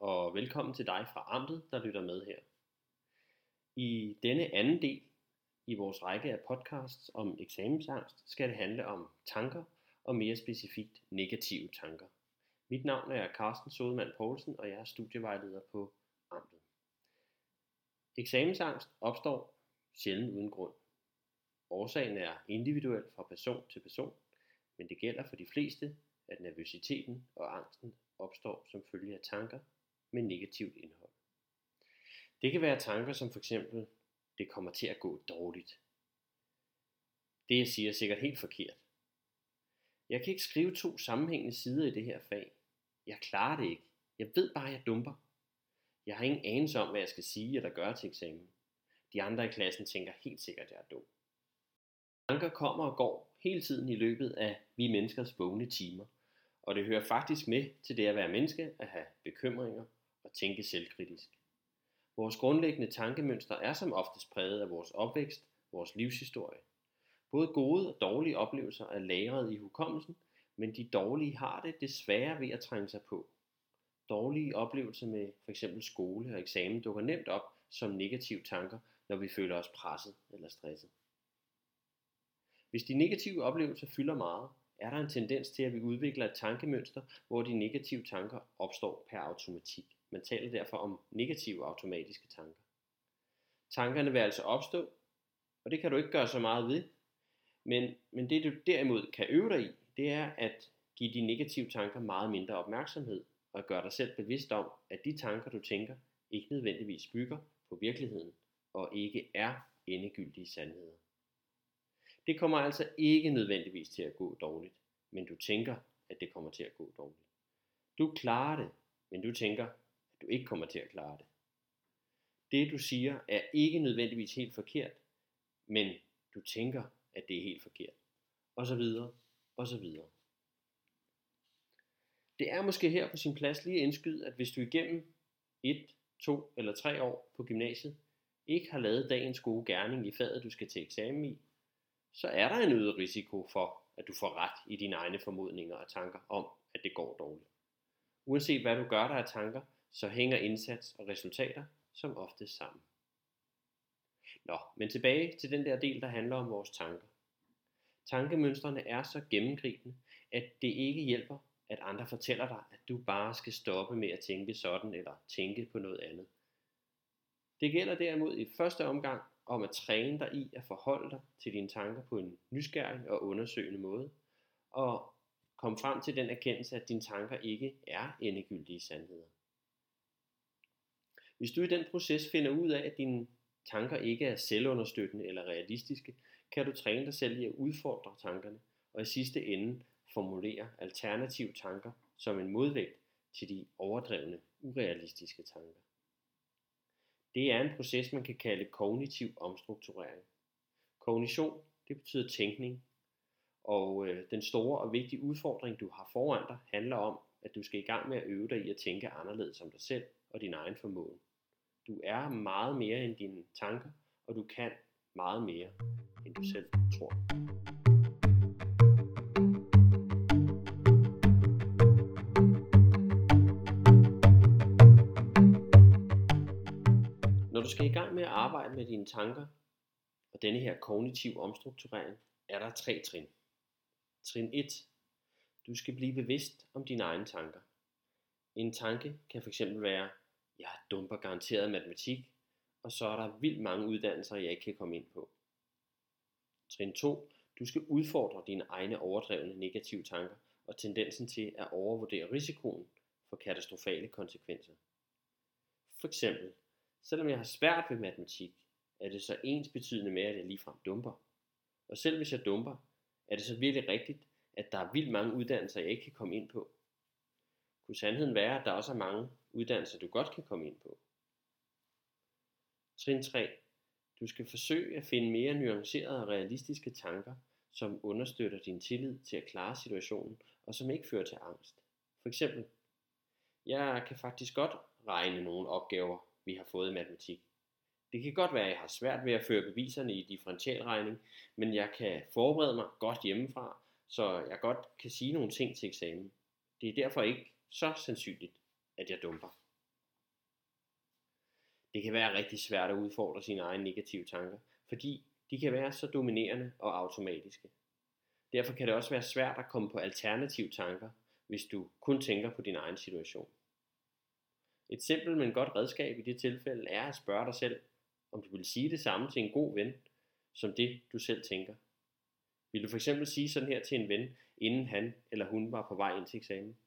og velkommen til dig fra Amtet, der lytter med her. I denne anden del i vores række af podcasts om eksamensangst skal det handle om tanker og mere specifikt negative tanker. Mit navn er Carsten Sodemann Poulsen, og jeg er studievejleder på Amtet. Eksamensangst opstår sjældent uden grund. Årsagen er individuel fra person til person, men det gælder for de fleste, at nervøsiteten og angsten opstår som følge af tanker med negativt indhold. Det kan være tanker som for eksempel, det kommer til at gå dårligt. Det jeg siger er sikkert helt forkert. Jeg kan ikke skrive to sammenhængende sider i det her fag. Jeg klarer det ikke. Jeg ved bare, at jeg dumper. Jeg har ingen anelse om, hvad jeg skal sige eller gøre til eksamen. De andre i klassen tænker helt sikkert, at jeg er dum. Tanker kommer og går hele tiden i løbet af vi menneskers vågne timer. Og det hører faktisk med til det at være menneske at have bekymringer og tænke selvkritisk. Vores grundlæggende tankemønster er som oftest præget af vores opvækst, vores livshistorie. Både gode og dårlige oplevelser er lagret i hukommelsen, men de dårlige har det desværre ved at trænge sig på. Dårlige oplevelser med f.eks. skole og eksamen dukker nemt op som negative tanker, når vi føler os presset eller stresset. Hvis de negative oplevelser fylder meget, er der en tendens til, at vi udvikler et tankemønster, hvor de negative tanker opstår per automatik. Man taler derfor om negative automatiske tanker. Tankerne vil altså opstå, og det kan du ikke gøre så meget ved. Men, men det du derimod kan øve dig i, det er at give de negative tanker meget mindre opmærksomhed, og gøre dig selv bevidst om, at de tanker du tænker, ikke nødvendigvis bygger på virkeligheden, og ikke er endegyldige sandheder. Det kommer altså ikke nødvendigvis til at gå dårligt, men du tænker, at det kommer til at gå dårligt. Du klarer det, men du tænker, at du ikke kommer til at klare det. Det du siger er ikke nødvendigvis helt forkert, men du tænker, at det er helt forkert. Og så videre, og så videre. Det er måske her på sin plads lige indskyde, at hvis du igennem et, to eller tre år på gymnasiet ikke har lavet dagens gode gerning i faget, du skal til eksamen i, så er der en øget risiko for, at du får ret i dine egne formodninger og tanker om, at det går dårligt. Uanset hvad du gør der af tanker, så hænger indsats og resultater som ofte sammen. Nå, men tilbage til den der del, der handler om vores tanker. Tankemønstrene er så gennemgribende, at det ikke hjælper, at andre fortæller dig, at du bare skal stoppe med at tænke sådan eller tænke på noget andet. Det gælder derimod i første omgang om at træne dig i at forholde dig til dine tanker på en nysgerrig og undersøgende måde, og komme frem til den erkendelse, at dine tanker ikke er endegyldige sandheder. Hvis du i den proces finder ud af, at dine tanker ikke er selvunderstøttende eller realistiske, kan du træne dig selv i at udfordre tankerne, og i sidste ende formulere alternative tanker som en modvægt til de overdrevne, urealistiske tanker. Det er en proces, man kan kalde kognitiv omstrukturering. Kognition, det betyder tænkning, og øh, den store og vigtige udfordring, du har foran dig, handler om, at du skal i gang med at øve dig i at tænke anderledes om dig selv og din egen formåen. Du er meget mere end dine tanker, og du kan meget mere, end du selv tror. Du skal i gang med at arbejde med dine tanker og denne her kognitiv omstrukturering, er der tre trin. Trin 1. Du skal blive bevidst om dine egne tanker. En tanke kan fx være, jeg dumper garanteret matematik, og så er der vildt mange uddannelser, jeg ikke kan komme ind på. Trin 2. Du skal udfordre dine egne overdrevne negative tanker og tendensen til at overvurdere risikoen for katastrofale konsekvenser. For eksempel, selvom jeg har svært ved matematik, er det så ens betydende med, at jeg ligefrem dumper. Og selv hvis jeg dumper, er det så virkelig rigtigt, at der er vildt mange uddannelser, jeg ikke kan komme ind på. Kunne sandheden være, at der også er mange uddannelser, du godt kan komme ind på? Trin 3. Du skal forsøge at finde mere nuancerede og realistiske tanker, som understøtter din tillid til at klare situationen, og som ikke fører til angst. For eksempel, jeg kan faktisk godt regne nogle opgaver, vi har fået i matematik. Det kan godt være, at jeg har svært ved at føre beviserne i differentialregning, men jeg kan forberede mig godt hjemmefra, så jeg godt kan sige nogle ting til eksamen. Det er derfor ikke så sandsynligt, at jeg dumper. Det kan være rigtig svært at udfordre sine egne negative tanker, fordi de kan være så dominerende og automatiske. Derfor kan det også være svært at komme på alternative tanker, hvis du kun tænker på din egen situation. Et simpelt, men godt redskab i det tilfælde er at spørge dig selv, om du vil sige det samme til en god ven, som det du selv tænker. Vil du for eksempel sige sådan her til en ven, inden han eller hun var på vej ind til eksamen?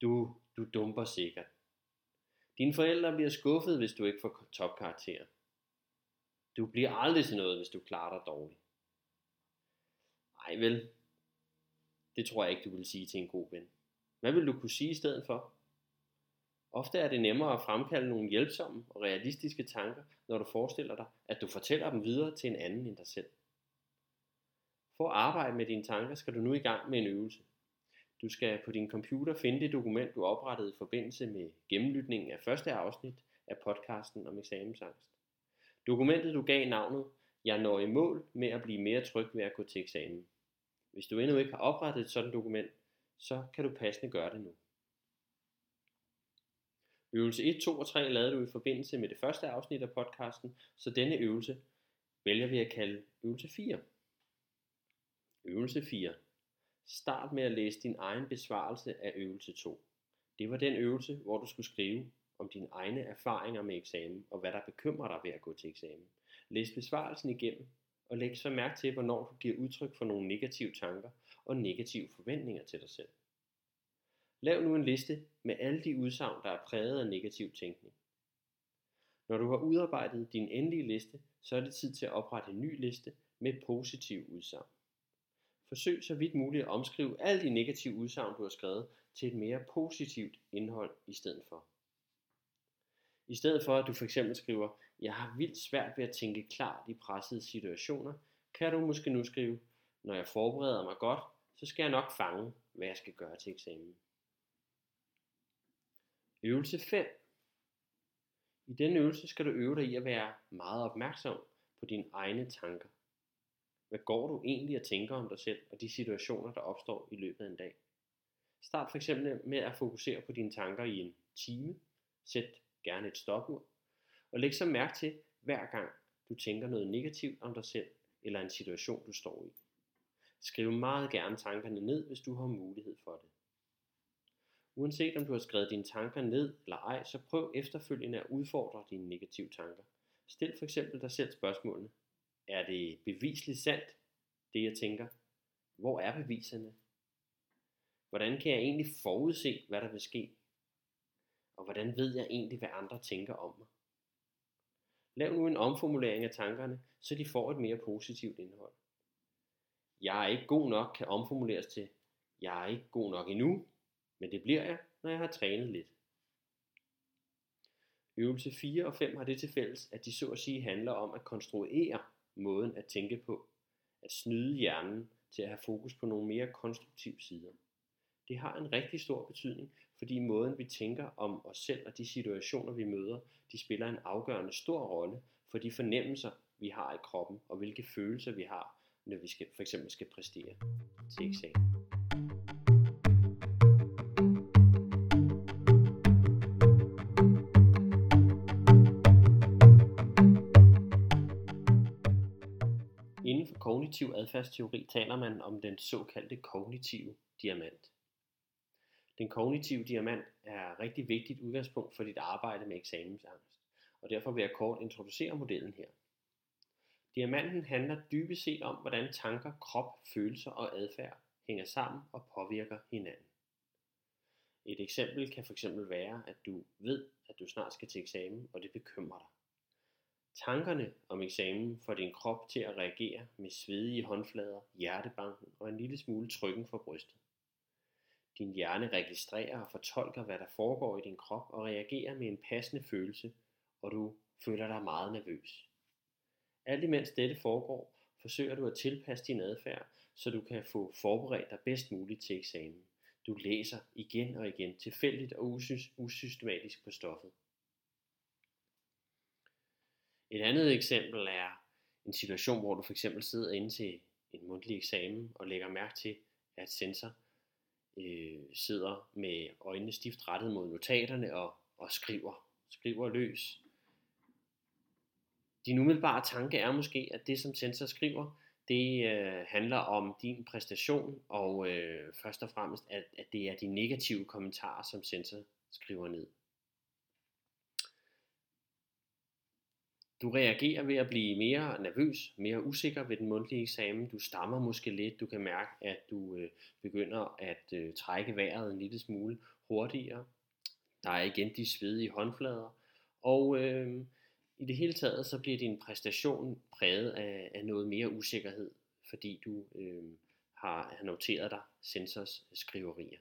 Du, du dumper sikkert. Dine forældre bliver skuffet, hvis du ikke får topkarakter. Du bliver aldrig til noget, hvis du klarer dig dårligt. Ej vel, det tror jeg ikke, du vil sige til en god ven. Hvad vil du kunne sige i stedet for? Ofte er det nemmere at fremkalde nogle hjælpsomme og realistiske tanker, når du forestiller dig, at du fortæller dem videre til en anden end dig selv. For at arbejde med dine tanker skal du nu i gang med en øvelse. Du skal på din computer finde det dokument, du oprettede i forbindelse med gennemlytningen af første afsnit af podcasten om eksamensangst. Dokumentet du gav navnet Jeg når i mål med at blive mere tryg ved at gå til eksamen. Hvis du endnu ikke har oprettet et sådan dokument, så kan du passende gøre det nu. Øvelse 1, 2 og 3 lavede du i forbindelse med det første afsnit af podcasten, så denne øvelse vælger vi at kalde øvelse 4. Øvelse 4. Start med at læse din egen besvarelse af øvelse 2. Det var den øvelse, hvor du skulle skrive om dine egne erfaringer med eksamen og hvad der bekymrer dig ved at gå til eksamen. Læs besvarelsen igennem og læg så mærke til, hvornår du giver udtryk for nogle negative tanker og negative forventninger til dig selv. Lav nu en liste med alle de udsagn, der er præget af negativ tænkning. Når du har udarbejdet din endelige liste, så er det tid til at oprette en ny liste med positive udsagn. Forsøg så vidt muligt at omskrive alle de negative udsagn, du har skrevet, til et mere positivt indhold i stedet for. I stedet for at du for eksempel skriver, jeg har vildt svært ved at tænke klart i pressede situationer, kan du måske nu skrive, når jeg forbereder mig godt, så skal jeg nok fange, hvad jeg skal gøre til eksamen. Øvelse 5. I denne øvelse skal du øve dig i at være meget opmærksom på dine egne tanker. Hvad går du egentlig og tænker om dig selv og de situationer, der opstår i løbet af en dag? Start for eksempel med at fokusere på dine tanker i en time. Sæt gerne et stopur. Og læg så mærke til, hver gang du tænker noget negativt om dig selv eller en situation, du står i. Skriv meget gerne tankerne ned, hvis du har mulighed for. Uanset om du har skrevet dine tanker ned eller ej, så prøv efterfølgende at udfordre dine negative tanker. Stil for eksempel dig selv spørgsmålene. Er det bevisligt sandt, det jeg tænker? Hvor er beviserne? Hvordan kan jeg egentlig forudse, hvad der vil ske? Og hvordan ved jeg egentlig, hvad andre tænker om mig? Lav nu en omformulering af tankerne, så de får et mere positivt indhold. Jeg er ikke god nok kan omformuleres til, jeg er ikke god nok endnu, men det bliver jeg, når jeg har trænet lidt. Øvelse 4 og 5 har det til fælles, at de så at sige handler om at konstruere måden at tænke på, at snyde hjernen til at have fokus på nogle mere konstruktive sider. Det har en rigtig stor betydning, fordi måden vi tænker om os selv og de situationer vi møder, de spiller en afgørende stor rolle for de fornemmelser vi har i kroppen og hvilke følelser vi har, når vi skal, for eksempel skal præstere til eksamen. Kognitiv adfærdsteori taler man om den såkaldte kognitive diamant. Den kognitive diamant er et rigtig vigtigt udgangspunkt for dit arbejde med eksamensangst, og derfor vil jeg kort introducere modellen her. Diamanten handler dybest set om, hvordan tanker, krop, følelser og adfærd hænger sammen og påvirker hinanden. Et eksempel kan fx være, at du ved, at du snart skal til eksamen, og det bekymrer dig. Tankerne om eksamen får din krop til at reagere med svedige håndflader, hjertebanken og en lille smule trykken for brystet. Din hjerne registrerer og fortolker, hvad der foregår i din krop og reagerer med en passende følelse, og du føler dig meget nervøs. Alt imens dette foregår, forsøger du at tilpasse din adfærd, så du kan få forberedt dig bedst muligt til eksamen. Du læser igen og igen tilfældigt og usystematisk på stoffet. Et andet eksempel er en situation, hvor du for eksempel sidder inde til en mundtlig eksamen og lægger mærke til, at sensor øh, sidder med øjnene stift rettet mod notaterne og, og skriver, skriver løs. din umiddelbare tanke er måske, at det som sensor skriver, det øh, handler om din præstation, og øh, først og fremmest, at, at det er de negative kommentarer, som sensor skriver ned. Du reagerer ved at blive mere nervøs, mere usikker ved den mundtlige eksamen. Du stammer måske lidt. Du kan mærke, at du øh, begynder at øh, trække vejret en lille smule hurtigere. Der er igen de svedige håndflader. Og øh, i det hele taget, så bliver din præstation præget af, af noget mere usikkerhed, fordi du øh, har, har noteret dig sensors skriverier.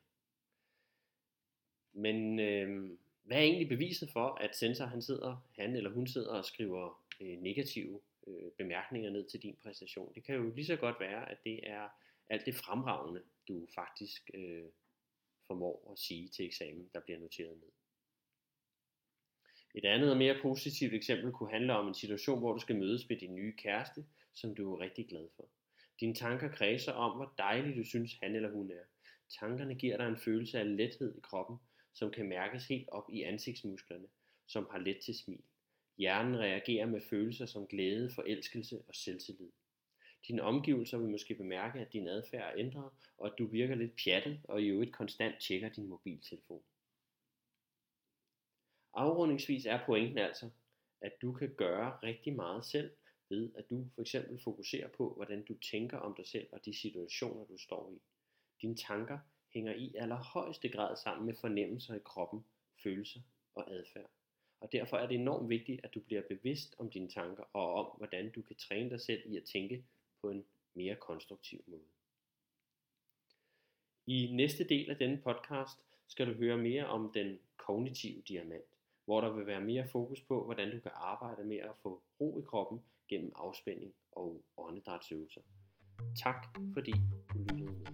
Men øh, hvad er egentlig beviset for, at sensor han sidder, han eller hun sidder og skriver øh, negative øh, bemærkninger ned til din præstation? Det kan jo lige så godt være, at det er alt det fremragende, du faktisk øh, formår at sige til eksamen, der bliver noteret ned. Et andet og mere positivt eksempel kunne handle om en situation, hvor du skal mødes med din nye kæreste, som du er rigtig glad for. Dine tanker kredser om, hvor dejlig du synes han eller hun er. Tankerne giver dig en følelse af lethed i kroppen, som kan mærkes helt op i ansigtsmusklerne, som har let til smil. Hjernen reagerer med følelser som glæde, forelskelse og selvtillid. Dine omgivelser vil måske bemærke, at din adfærd er ændret, og at du virker lidt pjattet, og i øvrigt konstant tjekker din mobiltelefon. Afrundingsvis er pointen altså, at du kan gøre rigtig meget selv, ved at du for eksempel fokuserer på, hvordan du tænker om dig selv og de situationer, du står i. Dine tanker hænger i allerhøjeste grad sammen med fornemmelser i kroppen, følelser og adfærd. Og derfor er det enormt vigtigt, at du bliver bevidst om dine tanker og om, hvordan du kan træne dig selv i at tænke på en mere konstruktiv måde. I næste del af denne podcast skal du høre mere om den kognitive diamant hvor der vil være mere fokus på, hvordan du kan arbejde med at få ro i kroppen gennem afspænding og åndedrætsøvelser. Tak fordi du lyttede med.